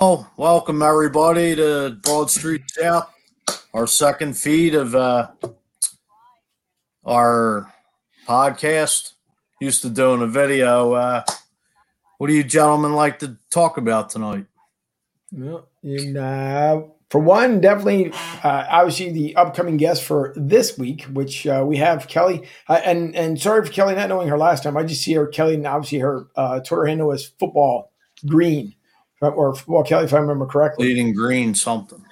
Well, welcome everybody to Broad Street South, our second feed of uh, our podcast. Used to doing a video. Uh, what do you gentlemen like to talk about tonight? Well, and, uh, for one, definitely, uh, obviously the upcoming guest for this week, which uh, we have Kelly, and and sorry for Kelly not knowing her last time. I just see her Kelly, and obviously her uh, Twitter handle is football green or well, Kelly, if I remember correctly. Leading green something.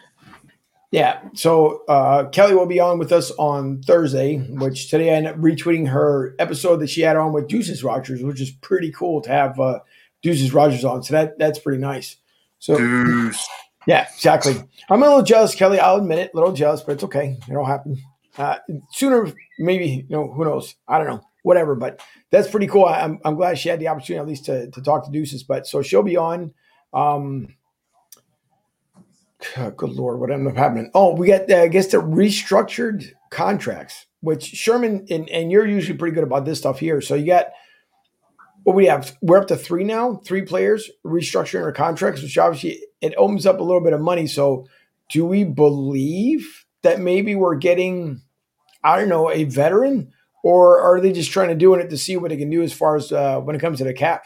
Yeah. So uh, Kelly will be on with us on Thursday, which today I ended up retweeting her episode that she had on with Deuces Rogers, which is pretty cool to have uh, Deuces Rogers on. So that that's pretty nice. So Deuce. yeah, exactly. I'm a little jealous, Kelly. I'll admit it, a little jealous, but it's okay. It'll happen uh, sooner. Maybe you know who knows. I don't know. Whatever, but that's pretty cool. I'm, I'm glad she had the opportunity at least to, to talk to Deuces. But so she'll be on. Um, good lord, what ended up happening? Oh, we got uh, I guess the restructured contracts, which Sherman and, and you're usually pretty good about this stuff here. So you got what we have. We're up to three now, three players restructuring our contracts, which obviously it opens up a little bit of money. So do we believe that maybe we're getting, I don't know, a veteran, or are they just trying to doing it to see what they can do as far as uh, when it comes to the cap?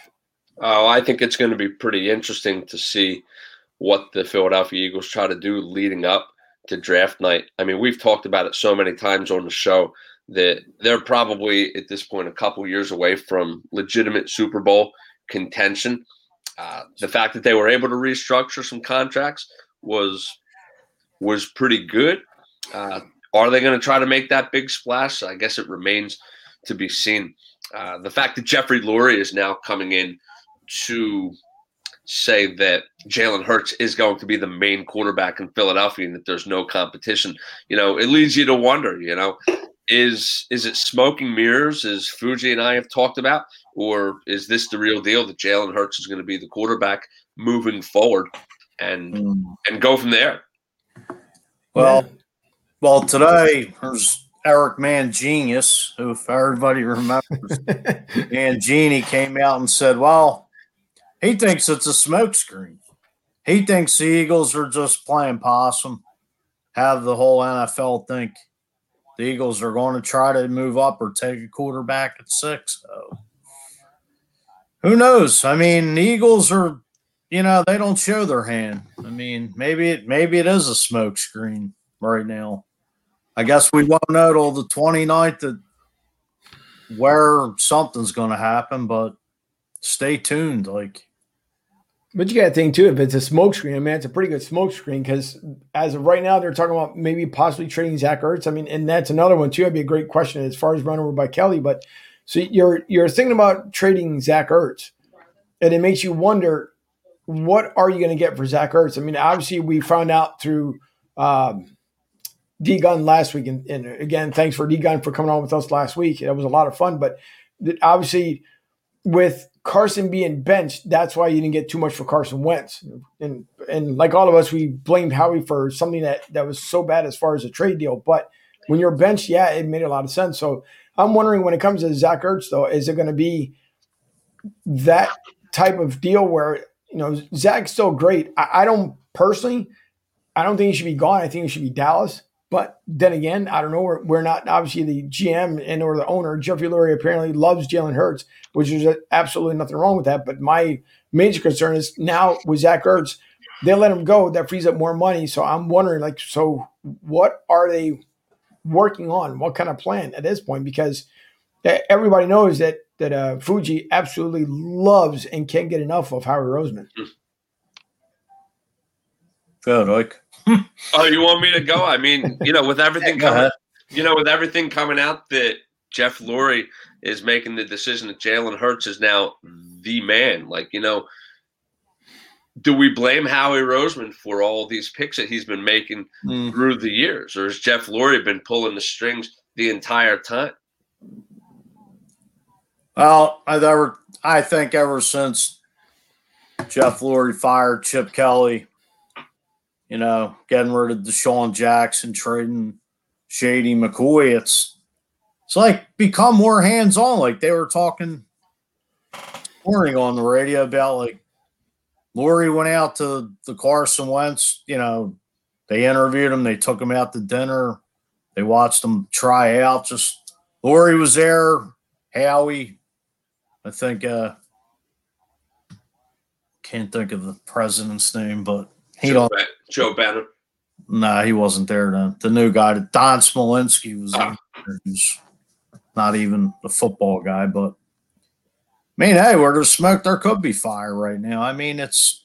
Oh, I think it's going to be pretty interesting to see what the Philadelphia Eagles try to do leading up to draft night. I mean, we've talked about it so many times on the show that they're probably at this point a couple years away from legitimate Super Bowl contention. Uh, the fact that they were able to restructure some contracts was was pretty good. Uh, are they going to try to make that big splash? I guess it remains to be seen. Uh, the fact that Jeffrey Lurie is now coming in to say that Jalen Hurts is going to be the main quarterback in Philadelphia and that there's no competition, you know, it leads you to wonder, you know, is is it smoking mirrors as Fuji and I have talked about, or is this the real deal that Jalen Hurts is going to be the quarterback moving forward and mm. and go from there? Well, well, today there's Eric Mangenius, who if everybody remembers, and Mangini came out and said, "Well, he thinks it's a smokescreen. He thinks the Eagles are just playing possum. Have the whole NFL think the Eagles are going to try to move up or take a quarterback at six. So who knows? I mean, the Eagles are, you know, they don't show their hand. I mean, maybe it maybe it is a smokescreen right now. I guess we won't know till the 29th that where something's going to happen, but stay tuned. Like but you got to think too, if it's a smokescreen, I mean, it's a pretty good smokescreen because as of right now, they're talking about maybe possibly trading Zach Ertz. I mean, and that's another one too. That'd be a great question as far as run over by Kelly. But so you're you're thinking about trading Zach Ertz, and it makes you wonder what are you going to get for Zach Ertz? I mean, obviously we found out through um, D Gun last week, and, and again, thanks for D Gun for coming on with us last week. It was a lot of fun, but obviously with Carson being benched, that's why you didn't get too much for Carson Wentz. And and like all of us, we blamed Howie for something that, that was so bad as far as a trade deal. But when you're benched, yeah, it made a lot of sense. So I'm wondering when it comes to Zach Ertz, though, is it going to be that type of deal where you know Zach's still great? I, I don't personally, I don't think he should be gone. I think he should be Dallas. But then again, I don't know. We're, we're not obviously the GM and or the owner. Jeffrey Lurie apparently loves Jalen Hurts, which is absolutely nothing wrong with that. But my major concern is now with Zach Ertz, they let him go. That frees up more money. So I'm wondering, like, so what are they working on? What kind of plan at this point? Because everybody knows that that uh, Fuji absolutely loves and can't get enough of Howie Roseman. Good, like oh, you want me to go? I mean, you know, with everything coming, you know, with everything coming out that Jeff Lurie is making the decision that Jalen Hurts is now the man. Like, you know, do we blame Howie Roseman for all these picks that he's been making mm. through the years, or has Jeff Lurie been pulling the strings the entire time? Well, I've ever, I think ever since Jeff Lurie fired Chip Kelly you know, getting rid of DeSean Jackson, trading Shady McCoy. It's it's like become more hands on. Like they were talking morning on the radio about like Lurie went out to the Carson Wentz. You know, they interviewed him. They took him out to dinner. They watched him try out. Just Lurie was there. Howie, I think. uh Can't think of the president's name, but he Joe, don't. Ba- Joe Banner. Nah, he wasn't there. The, the new guy, Don Smolenski, was Ah. there. He's not even a football guy, but I mean, hey, where there's smoke, there could be fire right now. I mean, it's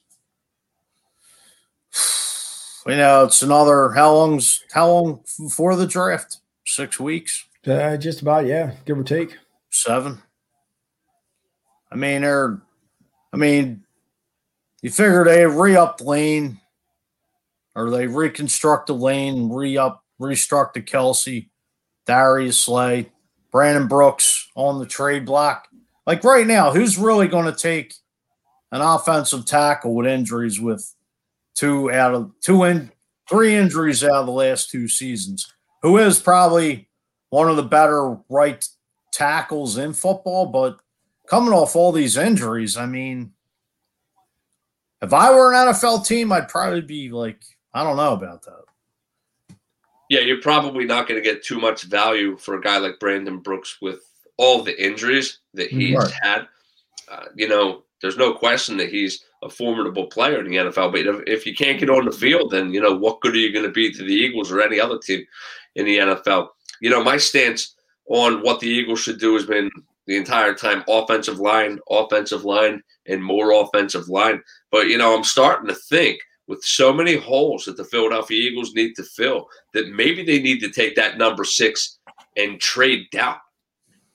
you know, it's another how long's how long for the draft? Six weeks, Uh, just about, yeah, give or take. seven. I mean, they're I mean, you figure they re-up lane or they reconstruct the lane, re-up, restruct the Kelce, Darius Slay, Brandon Brooks on the trade block. Like right now, who's really going to take an offensive tackle with injuries with two out of two in three injuries out of the last two seasons? Who is probably one of the better right tackles in football, but coming off all these injuries, I mean, if I were an NFL team, I'd probably be like, I don't know about that. Yeah, you're probably not going to get too much value for a guy like Brandon Brooks with all the injuries that he's Right. had. Uh, you know, there's no question that he's a formidable player in the NFL. But if, if you can't get on the field, then you know what good are you going to be to the Eagles or any other team in the NFL? You know, my stance on what the Eagles should do has been the entire time offensive line, offensive line, and more offensive line. But you know, I'm starting to think with so many holes that the Philadelphia Eagles need to fill that maybe they need to take that number six and trade down.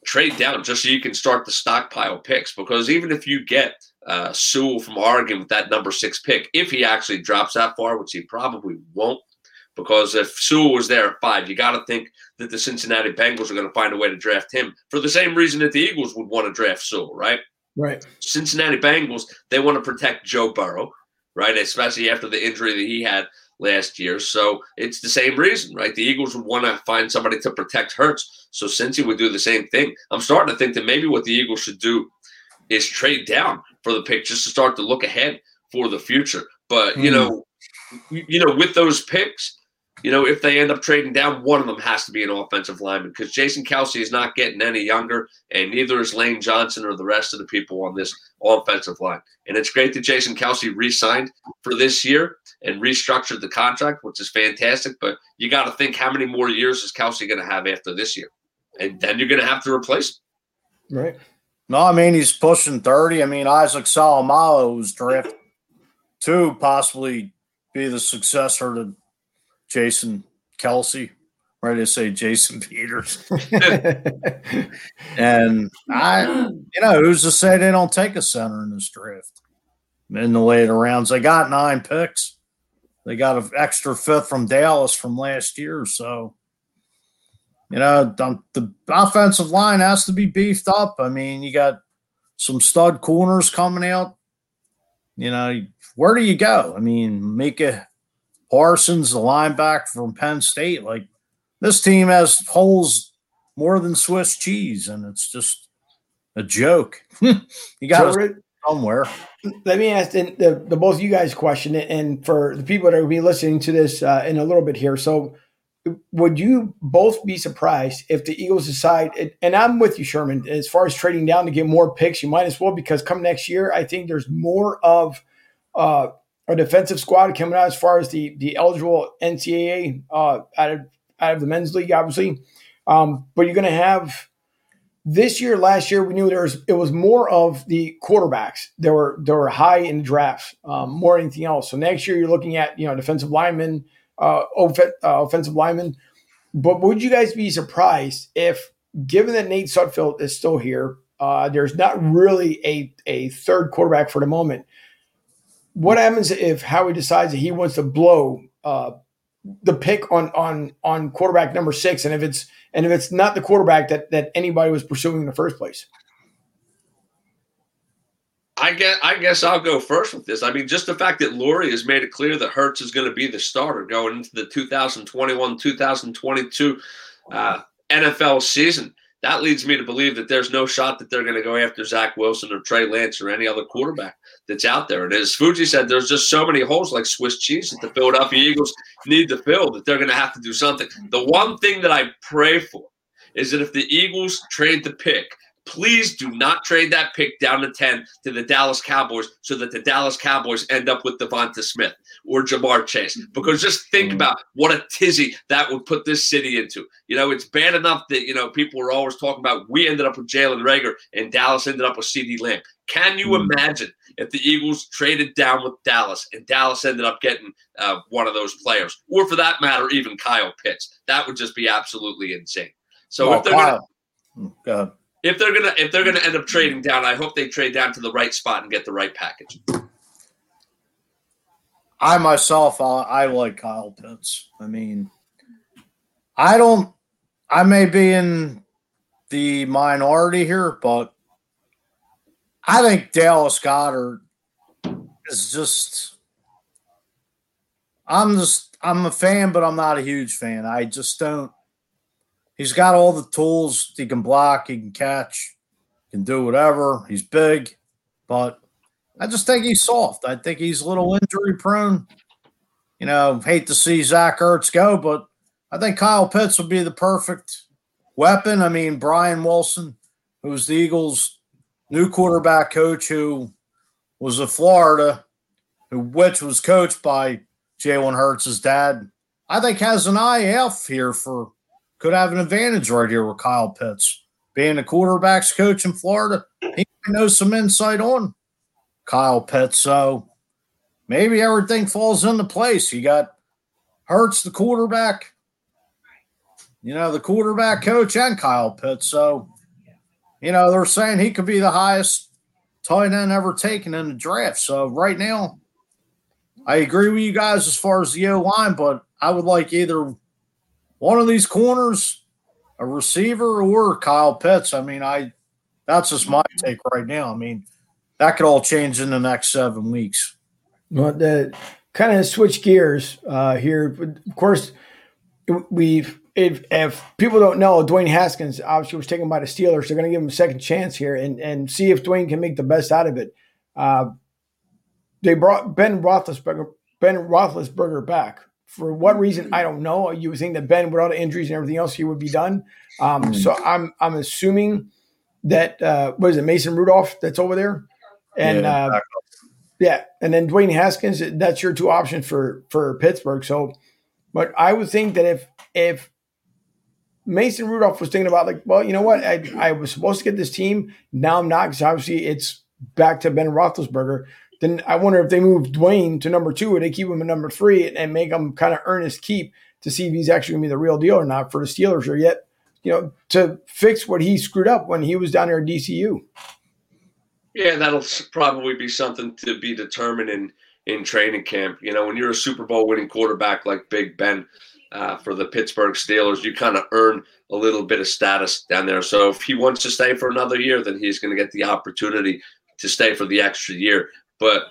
Trade down just so you can start the stockpile picks. Because even if you get uh, Sewell from Oregon with that number six pick, if he actually drops that far, which he probably won't, because if Sewell was there at five, you got to think that the Cincinnati Bengals are going to find a way to draft him for the same reason that the Eagles would want to draft Sewell, right? Right. Cincinnati Bengals, they want to protect Joe Burrow, right? Especially after the injury that he had last year. So it's the same reason, right? The Eagles would want to find somebody to protect Hurts. So Cincy would do the same thing. I'm starting to think that maybe what the Eagles should do is trade down for the pick just to start to look ahead for the future. But you Hmm. know, you you know, with those picks, you know, if they end up trading down, one of them has to be an offensive lineman because Jason Kelce is not getting any younger, and neither is Lane Johnson or the rest of the people on this offensive line. And it's great that Jason Kelce re-signed for this year and restructured the contract, which is fantastic. But you got to think how many more years is Kelce going to have after this year, and then you're going to have to replace him. Right. No, I mean he's pushing thirty. I mean Isaac Seumalo was drafted to possibly be the successor to Jason Kelce. Ready to say Jason Peters, and I, you know, who's to say they don't take a center in this draft in the later rounds? They got nine picks. They got an extra fifth from Dallas from last year, so you know, the, the offensive line has to be beefed up. I mean, you got some stud corners coming out. You know, where do you go? I mean, Micah Parsons, the linebacker from Penn State, like this team has holes more than Swiss cheese, and it's just a joke. you got to somewhere. let me ask the, the, the both of you guys question, and for the people that are going to be listening to this uh, in a little bit here. So, would you both be surprised if the Eagles decide? And I'm with you, Sherman. As far as trading down to get more picks, you might as well because come next year, I think there's more of uh, a defensive squad coming out as far as the the eligible NCAA uh, out of out of the men's league, obviously. Um, but you're going to have this year, last year, we knew there was it was more of the quarterbacks. They were they were high in the drafts, um, more than anything else. So next year, you're looking at you know defensive linemen, uh, uh, offensive linemen. But would you guys be surprised if, given that Nate Sudfeld is still here, uh, there's not really a a third quarterback for the moment? What happens if Howie decides that he wants to blow uh, the pick on on on quarterback number six, and if it's and if it's not the quarterback that that anybody was pursuing in the first place. I guess I guess I'll go first with this. I mean, just the fact that Lurie has made it clear that Hurts is going to be the starter going into the 2021-2022 uh, NFL season that leads me to believe that there's no shot that they're going to go after Zach Wilson or Trey Lance or any other quarterback that's out there. And as Fuji said, there's just so many holes like Swiss cheese that the Philadelphia Eagles need to fill that they're going to have to do something. The one thing that I pray for is that if the Eagles trade the pick, Please do not trade that pick down to 10 to the Dallas Cowboys so that the Dallas Cowboys end up with Devonta Smith or Ja'Marr Chase. Because just think mm. about what a tizzy that would put this city into. You know, it's bad enough that, you know, people were always talking about we ended up with Jalen Reagor and Dallas ended up with CeeDee Lamb. Can you mm. imagine if the Eagles traded down with Dallas and Dallas ended up getting uh, one of those players, or for that matter, even Kyle Pitts? That would just be absolutely insane. So if they're going to. Mm, if they're gonna if they're gonna end up trading down, I hope they trade down to the right spot and get the right package. I myself, I, I like Kyle Pitts. I mean, I don't. I may be in the minority here, but I think Dallas Goedert is just. I'm just. I'm a fan, but I'm not a huge fan. I just don't he's got all the tools. He can block, he can catch, can do whatever. He's big, but I just think he's soft. I think he's a little injury prone. You know, hate to see Zach Ertz go, but I think Kyle Pitts would be the perfect weapon. I mean, Brian Wilson, who's the Eagles' new quarterback coach, who was a Florida, who which was coached by Jalen Hurts' dad, I think has an eye off here for could have an advantage right here with Kyle Pitts. Being a quarterbacks coach in Florida, he knows some insight on Kyle Pitts. So maybe everything falls into place. You got Hurts, the quarterback, you know, the quarterback coach, and Kyle Pitts. So, you know, they're saying he could be the highest tight end ever taken in the draft. So right now, I agree with you guys as far as the O line, but I would like either one of these corners, a receiver or Kyle Pitts. I mean, I that's just my take right now. I mean, that could all change in the next seven weeks. Well, the kind of switch gears uh, here. Of course, we've if if people don't know, Dwayne Haskins obviously was taken by the Steelers. They're going to give him a second chance here and and see if Dwayne can make the best out of it. Uh, they brought Ben Roethlisberger Ben Roethlisberger back for what reason I don't know. You would think that Ben, with all the injuries and everything else, he would be done. Um, mm. So I'm I'm assuming that uh, what is it, Mason Rudolph that's over there, and yeah, uh, yeah, and then Dwayne Haskins. That's your two options for for Pittsburgh. So, but I would think that if if Mason Rudolph was thinking about like, well, you know what, I I was supposed to get this team, now I'm not because obviously it's back to Ben Roethlisberger then I wonder if they move Dwayne to number two, or they keep him at number three and make him kind of earn his keep to see if he's actually going to be the real deal or not for the Steelers, or yet, you know, to fix what he screwed up when he was down there at DCU. Yeah, that'll probably be something to be determined in in training camp. You know, when you're a Super Bowl winning quarterback like Big Ben uh, for the Pittsburgh Steelers, you kind of earn a little bit of status down there. So if he wants to stay for another year, then he's going to get the opportunity to stay for the extra year. But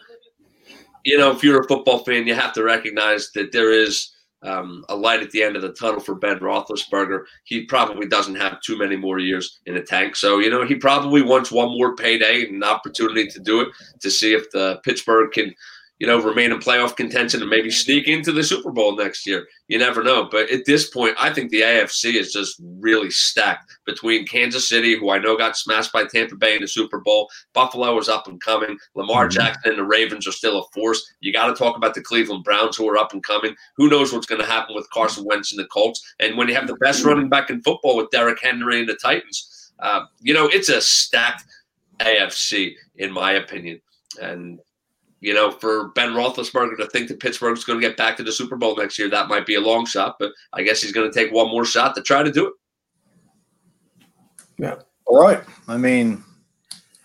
you know, if you're a football fan, you have to recognize that there is um, a light at the end of the tunnel for Ben Roethlisberger. He probably doesn't have too many more years in the tank, so you know he probably wants one more payday and an opportunity to do it to see if the Pittsburgh can you know, remain in playoff contention and maybe sneak into the Super Bowl next year. You never know. But at this point, I think the AFC is just really stacked between Kansas City, who I know got smashed by Tampa Bay in the Super Bowl. Buffalo is up and coming. Lamar mm-hmm. Jackson and the Ravens are still a force. You got to talk about the Cleveland Browns, who are up and coming. Who knows what's going to happen with Carson Wentz and the Colts? And when you have the best running back in football with Derrick Henry and the Titans, uh, you know, it's a stacked AFC, in my opinion. And you know, for Ben Roethlisberger to think that Pittsburgh's going to get back to the Super Bowl next year, that might be a long shot, but I guess he's going to take one more shot to try to do it. Yeah. All right. I mean,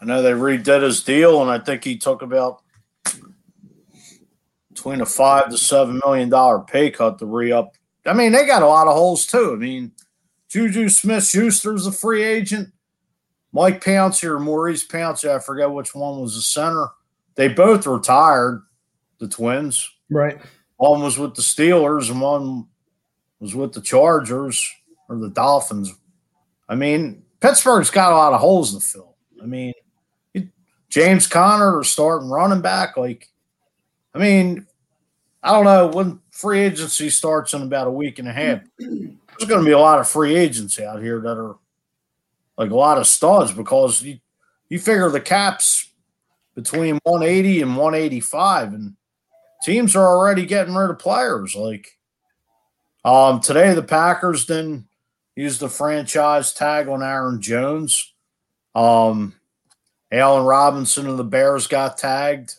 I know they redid his deal, and I think he took about between a five to seven million dollar pay cut to re up. I mean, they got a lot of holes too. I mean, Juju Smith Schuster's a free agent. Mike Pouncey or Maurice Pouncey, I forget which one was the center they both retired, the twins. Right. One was with the Steelers and one was with the Chargers or the Dolphins. I mean, Pittsburgh's got a lot of holes to fill. I mean, James Conner starting running back. Like, I mean, I don't know when free agency starts in about a week and a half. There's going to be a lot of free agents out here that are like a lot of studs because you you figure the caps between 180 and 185, and teams are already getting rid of players. Like, um, today the Packers didn't use the franchise tag on Aaron Jones. Um, Allen Robinson of the Bears got tagged.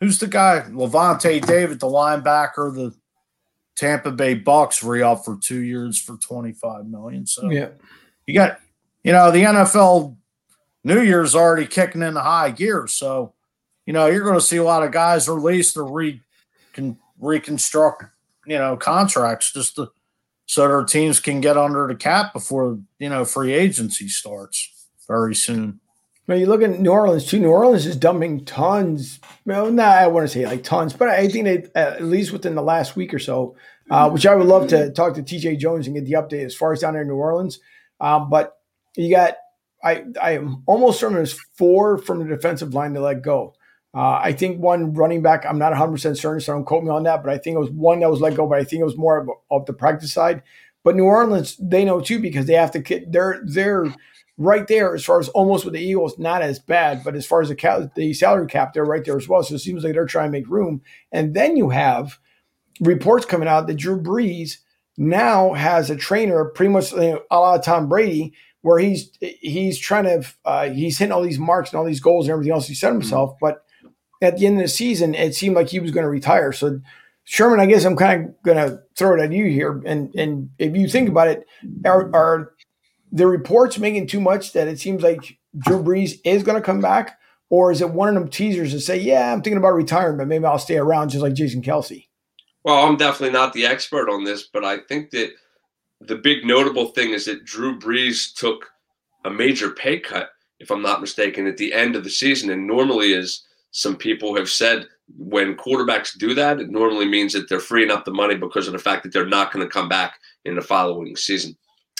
Who's the guy? Lavonte David, the linebacker, the Tampa Bay Bucks re up for two years for 25 million. So yeah, you got, you know, the NFL New Year's already kicking in the high gear. So, you know, you're going to see a lot of guys release to re, can reconstruct, you know, contracts just to, so their teams can get under the cap before, you know, free agency starts very soon. Now you look at New Orleans too. New Orleans is dumping tons. Well, nah, I want to say like tons, but I think they at least within the last week or so, uh, which I would love to talk to TJ Jones and get the update as far as down there in New Orleans. Um, but you got, I I am almost certain there's four from the defensive line to let go. Uh, I think one running back, I'm not 100 percent certain, so don't quote me on that, but I think it was one that was let go, but I think it was more of, of the practice side. But New Orleans, they know too because they have to. They're they're right there as far as almost with the Eagles, not as bad, but as far as the the salary cap, they're right there as well. So it seems like they're trying to make room. And then you have reports coming out that Drew Brees now has a trainer, pretty much a la Tom Brady, where he's he's trying to uh, he's hitting all these marks and all these goals and everything else he set himself. Mm-hmm. But at the end of the season, it seemed like he was going to retire. So Sherman, I guess I'm kind of going to throw it at you here. And and if you think about it, are, are the reports making too much that it seems like Drew Brees is going to come back, or is it one of them teasers to say, "Yeah, I'm thinking about retiring, but maybe I'll stay around just like Jason Kelce? Well, I'm definitely not the expert on this, but I think that the big notable thing is that Drew Brees took a major pay cut, if I'm not mistaken, at the end of the season. And normally, as some people have said, when quarterbacks do that, it normally means that they're freeing up the money because of the fact that they're not going to come back in the following season.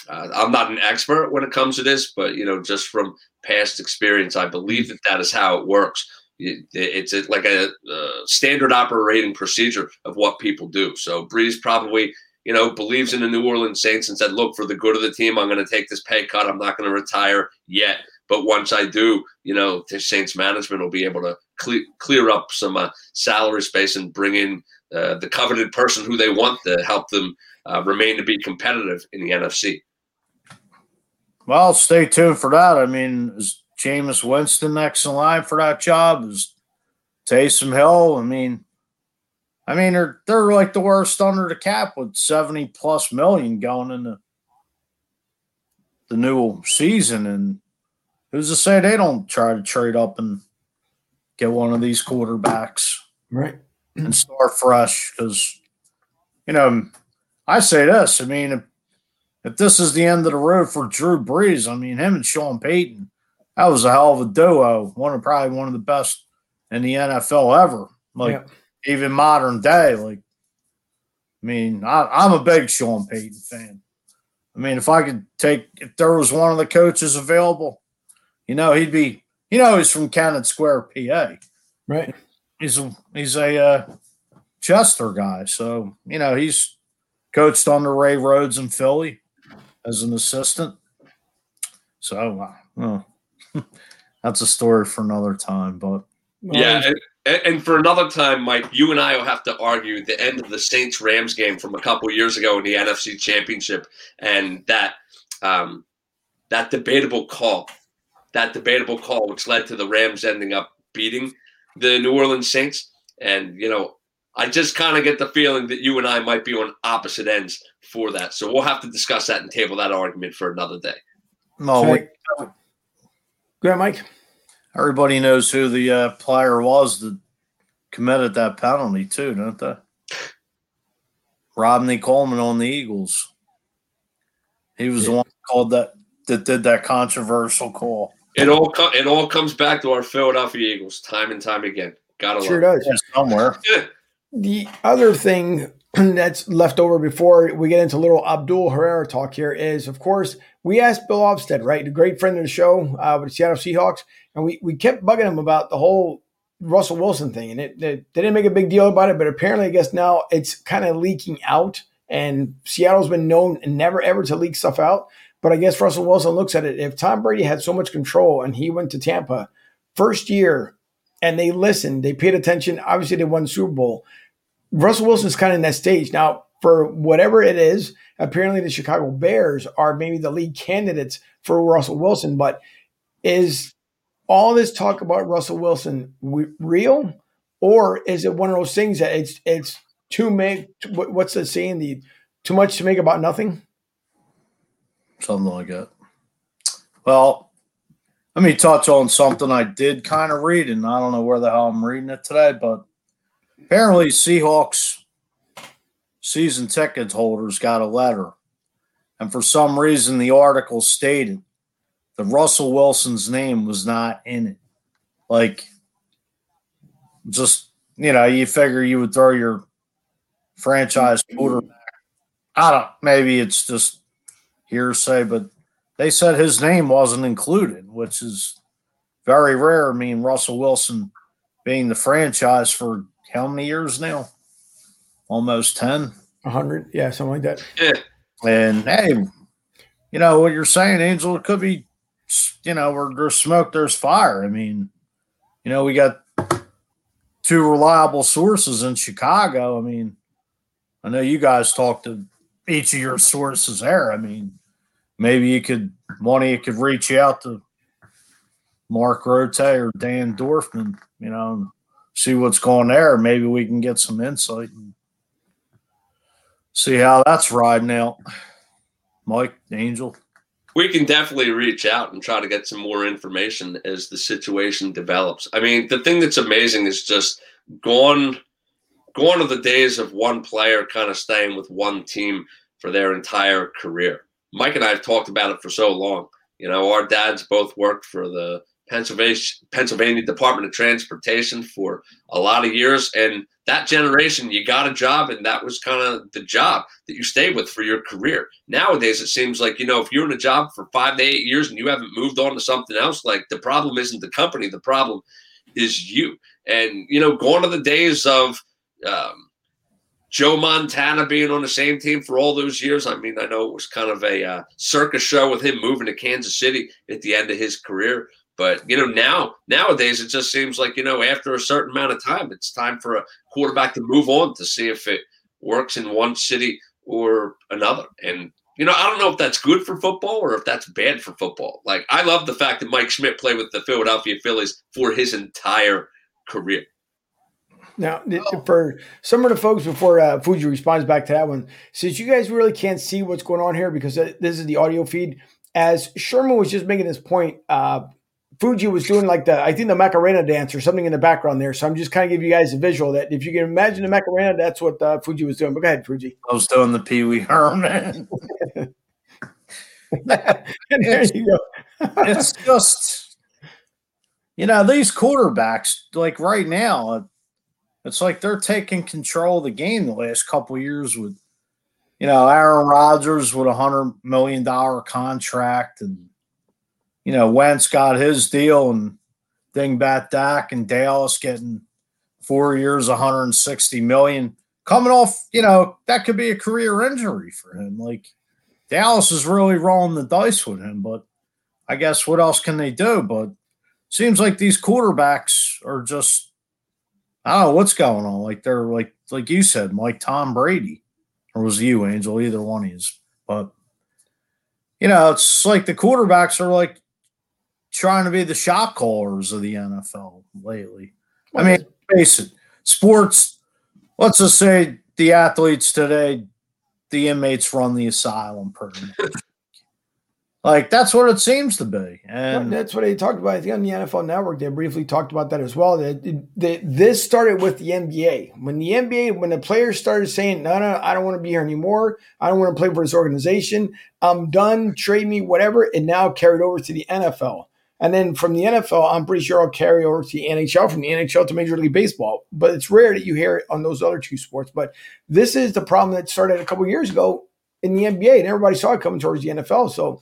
Uh, I'm not an expert when it comes to this, but you know, just from past experience, I believe that that is how it works. it's like a, a, standard operating procedure of what people do. So Brees probably, you know, believes in the New Orleans Saints and said, "Look, for the good of the team, I'm going to take this pay cut. I'm not going to retire yet, but once I do, you know, the Saints management will be able to clear, clear up some uh, salary space and bring in uh, the coveted person who they want to help them uh, remain to be competitive in the NFC." Well, stay tuned for that. I mean, is Jameis Winston next in line for that job? Is Taysom Hill? I mean, I mean they're they're like the worst under the cap with seventy plus million going into the new season, and who's to say they don't try to trade up and get one of these quarterbacks, right, and start fresh? Because you know, I say this. I mean, if if this is the end of the road for Drew Brees, I mean, him and Sean Payton, that was a hell of a duo. One of probably one of the best in the NFL ever. Like yeah. Even modern day. Like, I mean, I, am a big Sean Payton fan. I mean, if I could take, if there was one of the coaches available, you know, he'd be, you know, he's from Cannon Square, PA. Right. He's a, he's a uh, Chester guy. So, you know, he's coached under Ray Rhodes in Philly as an assistant. So, uh, that's a story for another time. But yeah, and, and, for another time, Mike, you and I will have to argue the end of the Saints Rams game from a couple years ago in the NFC Championship, and that um, that debatable call, that debatable call, which led to the Rams ending up beating the New Orleans Saints. And you know, I just kind of get the feeling that you and I might be on opposite ends for that. So we'll have to discuss that and table that argument for another day. No, we, go ahead, Mike. Everybody knows who the uh, player was that committed that penalty, too, don't they? Rodney Coleman on the Eagles. He was yeah. the one called that that did that controversial call. It all co- it all comes back to our Philadelphia Eagles time and time again. Gotta sure love does somewhere. The other thing that's left over before we get into little Odubel Herrera talk here is, of course, we asked Bill Ofsted, right, a great friend of the show uh, with the Seattle Seahawks, and we, we kept bugging him about the whole Russell Wilson thing. And it, it, they didn't make a big deal about it, but apparently, I guess now it's kind of leaking out. And Seattle's been known never ever to leak stuff out. But I guess Russell Wilson looks at it. If Tom Brady had so much control and he went to Tampa first year and they listened, they paid attention, obviously they won Super Bowl Russell Wilson's kind of in that stage. Now, for whatever it is, apparently the Chicago Bears are maybe the lead candidates for Russell Wilson. But is all this talk about Russell Wilson real, or is it one of those things that it's it's too make what's the saying the too much to make about nothing? Something like that. Well, let me touch on something I did kind of read, and I don't know where the hell I'm reading it today, but Apparently, Seahawks season ticket holders got a letter, and for some reason, the article stated that Russell Wilson's name was not in it. Like, just you know, you figure you would throw your franchise quarterback. I don't. Maybe it's just hearsay, but they said his name wasn't included, which is very rare. I mean, Russell Wilson being the franchise for how many years now? Almost 10. 100. Yeah, something like that. Yeah. And hey, you know what you're saying, Angel, it could be, you know, where there's smoke, there's fire. I mean, you know, we got two reliable sources in Chicago. I mean, I know you guys talked to each of your sources there. I mean, maybe you could, one of you could reach out to Mark Rote or Dan Dorfman, you know, see what's going there. Maybe we can get some insight and see how that's riding out. Mike, Angel. We can definitely reach out and try to get some more information as the situation develops. I mean, the thing that's amazing is just gone gone are the days of one player kind of staying with one team for their entire career. Mike and I have talked about it for so long. You know, our dads both worked for the Pennsylvania, Pennsylvania Department of Transportation for a lot of years. And that generation, you got a job, and that was kind of the job that you stayed with for your career. Nowadays, it seems like, you know, if you're in a job for five to eight years and you haven't moved on to something else, like the problem isn't the company, the problem is you. And, you know, going to the days of, um, Joe Montana being on the same team for all those years. I mean, I know it was kind of a uh, circus show with him moving to Kansas City at the end of his career. But you know, now nowadays it just seems like you know after a certain amount of time, it's time for a quarterback to move on to see if it works in one city or another. And you know, I don't know if that's good for football or if that's bad for football. Like I love the fact that Mike Schmidt played with the Philadelphia Phillies for his entire career. Now, for some of the folks before uh, Fuji responds back to that one, since you guys really can't see what's going on here because this is the audio feed, as Sherman was just making this point, uh, Fuji was doing like the I think the Macarena dance or something in the background there. So I'm just kind of giving you guys a visual that if you can imagine the Macarena, that's what uh, Fuji was doing. But go ahead, Fuji. I was doing the Pee Wee Herman. there you go. it's just you know these quarterbacks like right now. It's like they're taking control of the game the last couple years with you know Aaron Rodgers with a hundred million dollar contract and you know, Wentz got his deal and Dingbat Dak and Dallas getting four years, 160 million. Coming off, you know, that could be a career injury for him. Like Dallas is really rolling the dice with him, but I guess what else can they do? But seems like these quarterbacks are just I don't know what's going on. Like they're like like you said, like Tom Brady. Or was you, Angel, either one is. But you know, it's like the quarterbacks are like trying to be the shot callers of the NFL lately. I mean, face it, sports. Let's just say the athletes today, the inmates run the asylum much. like that's what it seems to be, and that's what they talked about. I think on the NFL Network, they briefly talked about that as well. That, that this started with the NBA when the NBA when the players started saying, "No, no, I don't want to be here anymore. I don't want to play for this organization. I'm done. Trade me, whatever." It now carried over to the NFL And then from the NFL, I'm pretty sure I'll carry over to the NHL, from the NHL to Major League Baseball. But it's rare that you hear it on those other two sports. But this is the problem that started a couple years ago in the NBA, and everybody saw it coming towards the NFL. So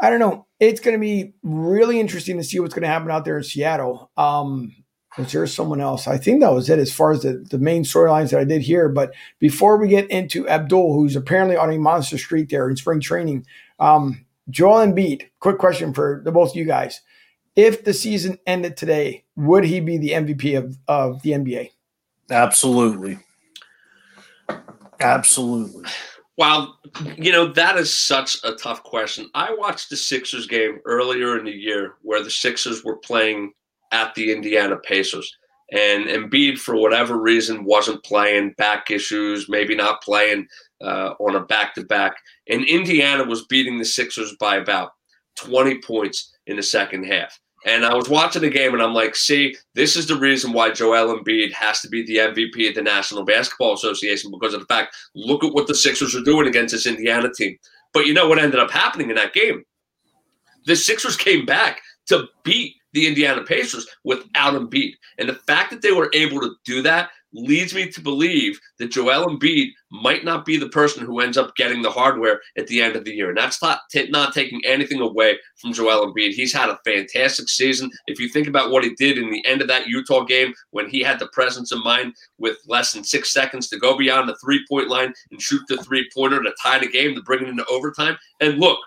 I don't know. It's going to be really interesting to see what's going to happen out there in Seattle. Um, was there someone else? I think that was it as far as the, the main storylines that I did here. But before we get into Odubel, who's apparently on a monster streak there in spring training, um, Joel Embiid, quick question for the both of you guys. If the season ended today, would he be the MVP of, of the NBA? Absolutely. Absolutely. Wow, you know, that is such a tough question. I watched the Sixers game earlier in the year where the Sixers were playing at the Indiana Pacers. And Embiid, for whatever reason, wasn't playing, back issues, maybe not playing uh, on a back to back. And Indiana was beating the Sixers by about 20 points in the second half. And I was watching the game and I'm like, see, this is the reason why Joel Embiid has to be the MVP of the National Basketball Association because of the fact, look at what the Sixers are doing against this Indiana team. But you know what ended up happening in that game? The Sixers came back to beat the Indiana Pacers without Embiid. And the fact that they were able to do that leads me to believe that Joel Embiid might not be the person who ends up getting the hardware at the end of the year. And that's not, t- not taking anything away from Joel Embiid. He's had a fantastic season. If you think about what he did in the end of that Utah game when he had the presence of mind with less than six seconds to go beyond the three point line and shoot the three pointer to tie the game to bring it into overtime. And look,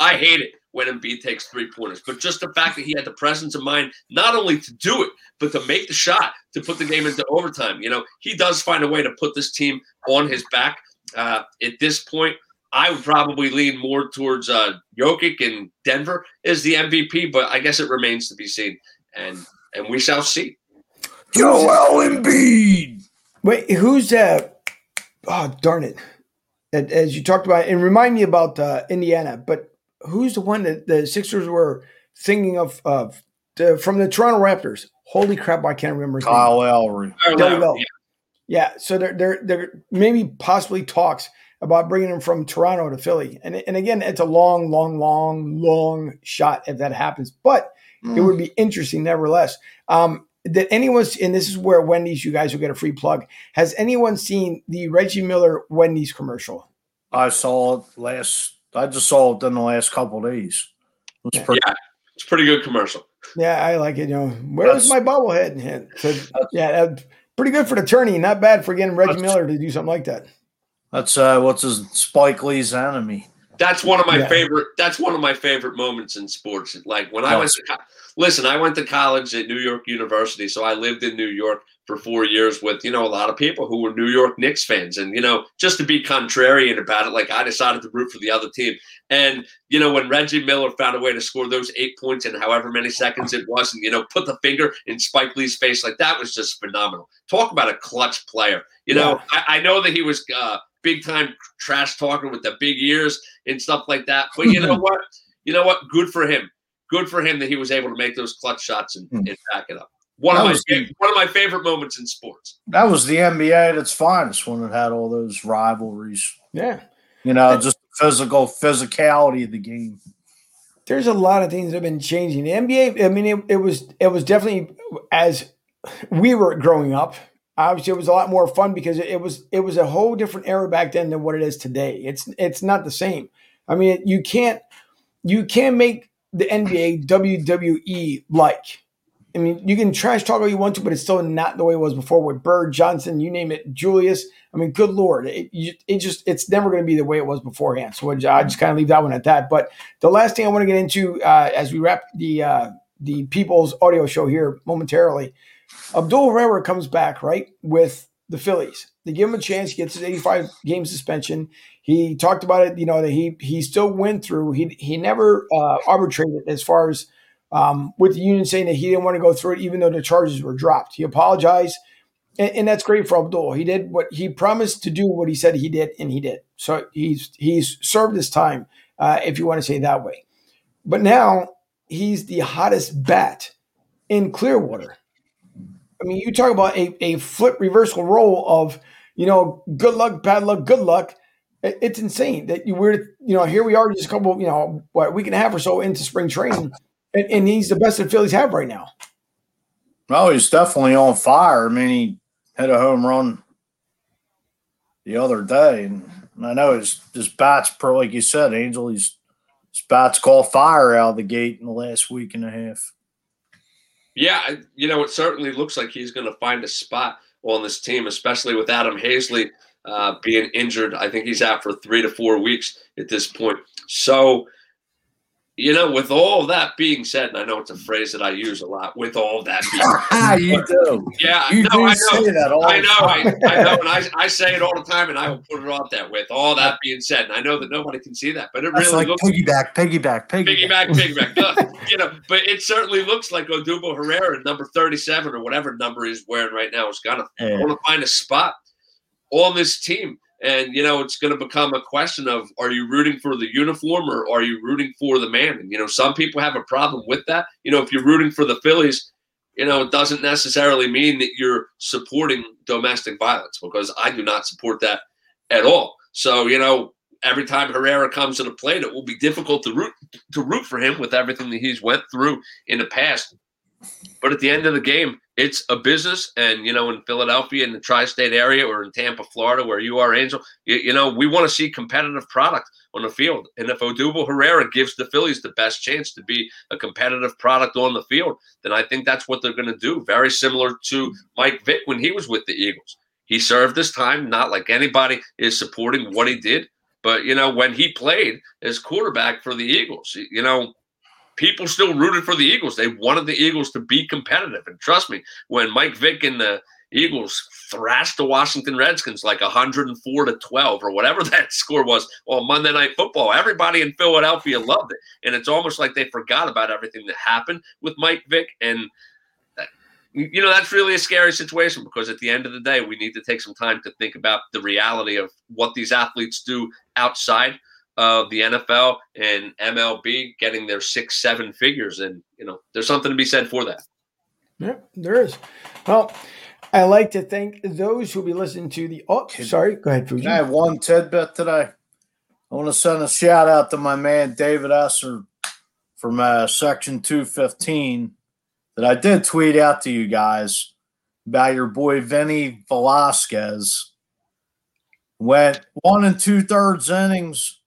I hate it when Embiid takes three pointers. But just the fact that he had the presence of mind not only to do it, but to make the shot to put the game into overtime. You know, he does find a way to put this team on his back. Uh, at this point, I would probably lean more towards uh, Jokic and Denver is the MVP, but I guess it remains to be seen, and and we shall see. Joel Embiid. Wait, who's uh? Oh darn it! As you talked about, and remind me about uh, Indiana, but who's the one that the Sixers were thinking of of the, from the Toronto Raptors? Holy crap, I can't remember. Kyle Lowry. Yeah. yeah, so there there there maybe possibly talks about bringing him from Toronto to Philly, and and again, it's a long, long, long, long shot if that happens, but mm. it would be interesting nevertheless. Um, did anyone, and this is where Wendy's, you guys will get a free plug. Has anyone seen the Reggie Miller Wendy's commercial? I saw it last I just saw it in the last couple days. It's pretty, yeah, it's pretty good commercial. Yeah, I like it. You know, where's my bobblehead? So, yeah, pretty good for the tourney. Not bad for getting Reggie Miller to do something like that. That's uh, what's his Spike Lee's enemy. That's one of my yeah. favorite. That's one of my favorite moments in sports. Like when I went to listen, I went to college at New York University, so I lived in New York for four years with you know a lot of people who were New York Knicks fans, and you know just to be contrarian about it, like I decided to root for the other team. And you know when Reggie Miller found a way to score those eight points in however many seconds it was, and you know put the finger in Spike Lee's face, like that was just phenomenal. Talk about a clutch player. You know yeah. I, I, know that he was. Uh, big time trash talking with the big ears and stuff like that. But you know what? You know what? Good for him. Good for him that he was able to make those clutch shots and, mm. and back it up. One of, my, the, one of my favorite moments in sports. That was the NBA at its finest when it had all those rivalries. Yeah. You know, just physical physicality of the game. There's a lot of things that have been changing. The NBA, I mean, it, it was it was definitely as we were growing up, obviously it was a lot more fun because it was it was a whole different era back then than what it is today. It's it's not the same. I mean, you can't you can't make the NBA WWE like. I mean, you can trash talk all you want to, but it's still not the way it was before with Bird, Johnson, you name it, Julius. I mean, good lord, it, it just it's never going to be the way it was beforehand. So I just kind of leave that one at that. But the last thing I want to get into uh, as we wrap the uh, the People's Audio Show here momentarily Odubel Herrera comes back, right, with the Phillies. They give him a chance. He gets his 85 game suspension. He talked about it, you know, that he he still went through. He he never uh, arbitrated as far as um, with the union saying that he didn't want to go through it, even though the charges were dropped. He apologized, and, and that's great for Odubel. He did what he promised to do, what he said he did, and he did. So he's he's served his time, uh, if you want to say that way. But now he's the hottest bat in Clearwater. I mean, you talk about a, a flip reversal role of, you know, good luck, bad luck, good luck. it's insane that you were, you know, here we are just a couple, you know, what week and a half or so into spring training, and, and he's the best the Phillies have right now. No, he's definitely on fire. I mean, he hit a home run the other day, and I know his his bats, pro like you said, Angel, he's his bats call fire out of the gate in the last week and a half. Yeah, you know, it certainly looks like he's going to find a spot on this team, especially with Adam Haseley uh, being injured. I think he's out for three to four weeks at this point. So you know, with all that being said, and I know it's a phrase that I use a lot. With all that being you do, yeah, you no, do I know, say that all I know, I, I, know, and I, I say it all the time, and I will put it off that. With all that being said, and I know that nobody can see that, but it That's really like looks piggyback, piggyback, piggyback, piggyback, piggyback. you know, but it certainly looks like Odubel Herrera, number thirty-seven or whatever number he's wearing right now, is gonna Yeah. want to find a spot on this team. And you know, it's going to become a question of are you rooting for the uniform or are you rooting for the man? And you know, some people have a problem with that. You know, if you're rooting for the Phillies, you know, it doesn't necessarily mean that you're supporting domestic violence because I do not support that at all. So, you know, every time Herrera comes to the plate, it will be difficult to root to root for him with everything that he's went through in the past. But at the end of the game, it's a business, and you know, in Philadelphia, in the tri-state area, or in Tampa, Florida, where you are, Angel, you, you know, we want to see competitive product on the field. And if Odubel Herrera gives the Phillies the best chance to be a competitive product on the field, then I think that's what they're going to do. Very similar to Mike Vick when he was with the Eagles. He served his time, not like anybody is supporting what he did. But you know, when he played as quarterback for the Eagles, you know, people still rooted for the Eagles. They wanted the Eagles to be competitive. And trust me, when Mike Vick and the Eagles thrashed the Washington Redskins like 104 to 12 or whatever that score was on Monday Night Football, everybody in Philadelphia loved it. And it's almost like they forgot about everything that happened with Mike Vick. And, uh, you know, that's really a scary situation because at the end of the day, we need to take some time to think about the reality of what these athletes do outside of the NFL and MLB getting their six, seven figures. And, you know, there's something to be said for that. Yeah, there is. Well, I like to thank those who'll be listening to the. Oh, sorry. Go ahead, Fuji. I have one tidbit today. I want to send a shout out to my man David Esser from uh, Section 215 that I did tweet out to you guys about your boy Vinny Velasquez. Went one and two thirds innings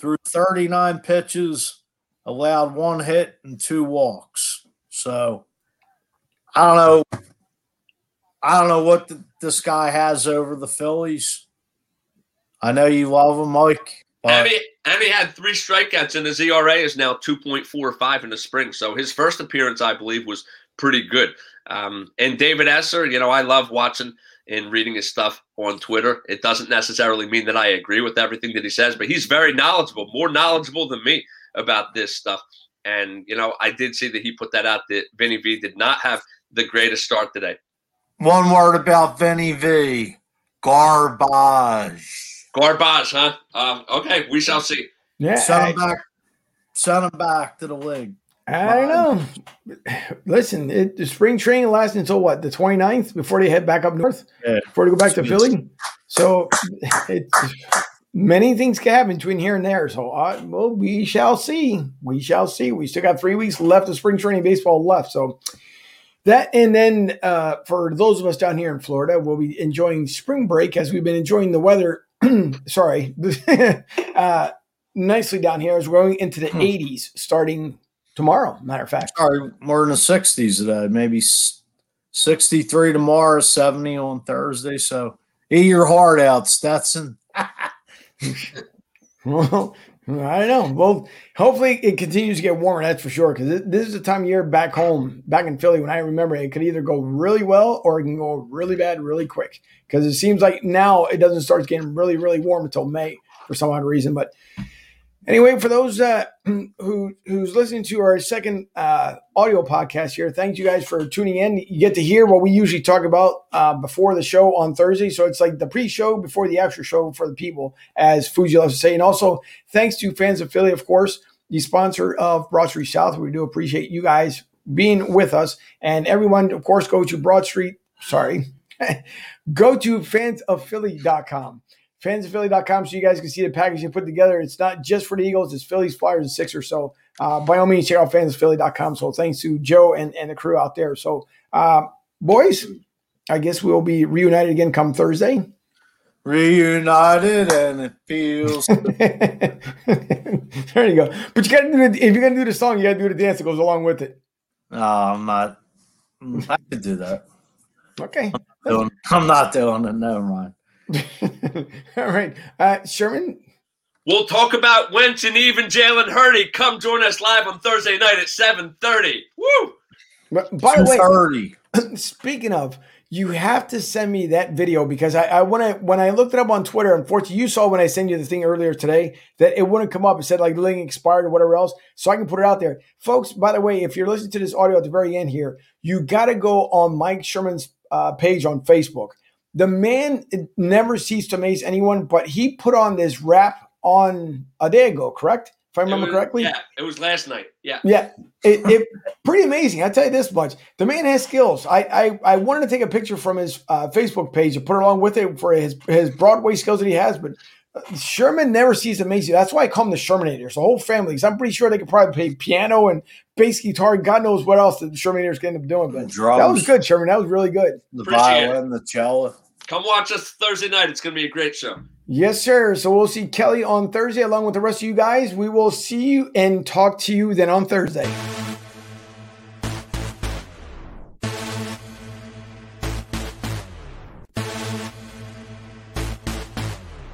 through 39 pitches, allowed one hit and two walks. So I don't know. I don't know what the, this guy has over the Phillies. I know you love him, Mike. He, had three strikeouts, and his ERA is now 2.45 in the spring. So his first appearance, I believe, was pretty good. Um, and David Esser, you know, I love watching and reading his stuff on Twitter. It doesn't necessarily mean that I agree with everything that he says, but he's very knowledgeable, more knowledgeable than me about this stuff. And, you know, I did see that he put that out that Vinny V did not have the greatest start today. One word about Vinny V. Garbage. Garbage, huh? Um, okay, we shall see. Yeah, Send him back. Send him back to the league. I don't know. Listen, it, the spring training lasts until what the 29th before they head back up north. Yeah. Before they go back to Philly. So many things can happen between here and there. So uh, well, we shall see. We shall see. We still got three weeks left of spring training baseball left. So that and then uh, for those of us down here in Florida, we'll be enjoying spring break as we've been enjoying the weather. sorry, uh, nicely down here as we're going into the Hmm. 80s starting tomorrow. Matter of fact. Sorry, we're in the 60s today. Maybe 63 tomorrow, 70 on Thursday. So eat your heart out, Stetson. Well, I don't know. Well, hopefully it continues to get warmer. That's for sure. Because this is the time of year back home, back in Philly, when I remember it could either go really well or it can go really bad really quick. Because it seems like now it doesn't start getting really, really warm until May for some odd reason. But anyway, for those uh, who who's listening to our second uh, audio podcast here, thank you guys for tuning in. You get to hear what we usually talk about uh, before the show on Thursday. So it's like the pre-show before the actual show for the people, as Fuji loves to say. And also, thanks to fans of Philly, of course, the sponsor of Broad Street South. We do appreciate you guys being with us. And everyone, of course, go to Broad Street. Sorry. go to fansofphilly.com fansofphilly.com so you guys can see the package you put together. It's not just for the Eagles, it's Phillies, Flyers, and Sixers. So uh, by all means, check out fansofphilly.com. So thanks to Joe and, and the crew out there. So, uh, boys, I guess we'll be reunited again come Thursday. Reunited and it feels. there you go. But you got to do it. If you're to do the song, you got to do the dance that goes along with it. No, I'm not. I could do that. Okay. Doing, I'm not doing it. Never mind. All right. Uh, Sherman, We'll talk about Wentz and even Jalen Hurts. Come join us live on Thursday night at 7.30. Woo! by the way, 30. speaking of, you have to send me that video because I, I when I when I looked it up on Twitter, unfortunately, you saw when I sent you the thing earlier today that it wouldn't come up. It said like the link expired or whatever else, so I can put it out there, folks. By the way, if you're listening to this audio at the very end here, you got to go on Mike Sherman's uh, page on Facebook. The man never ceased to amaze anyone, but he put on this rap on a day ago, correct? If I remember was, correctly. Yeah, it was last night. Yeah. Yeah. It, it pretty amazing. I tell you this much: the man has skills. I I, I wanted to take a picture from his uh, Facebook page and put it along with it for his his Broadway skills that he has. But uh, Sherman never sees amazing. That's why I call him the Shermanators. The whole family. Because I'm pretty sure they could probably play piano and bass guitar. and God knows what else the Shermanators can end up doing. But Drums. that was good, Sherman. That was really good. The Appreciate violin, the cello. Come watch us Thursday night. It's going to be a great show. Yes, sir. So we'll see Kelly on Thursday along with the rest of you guys. We will see you and talk to you then on Thursday.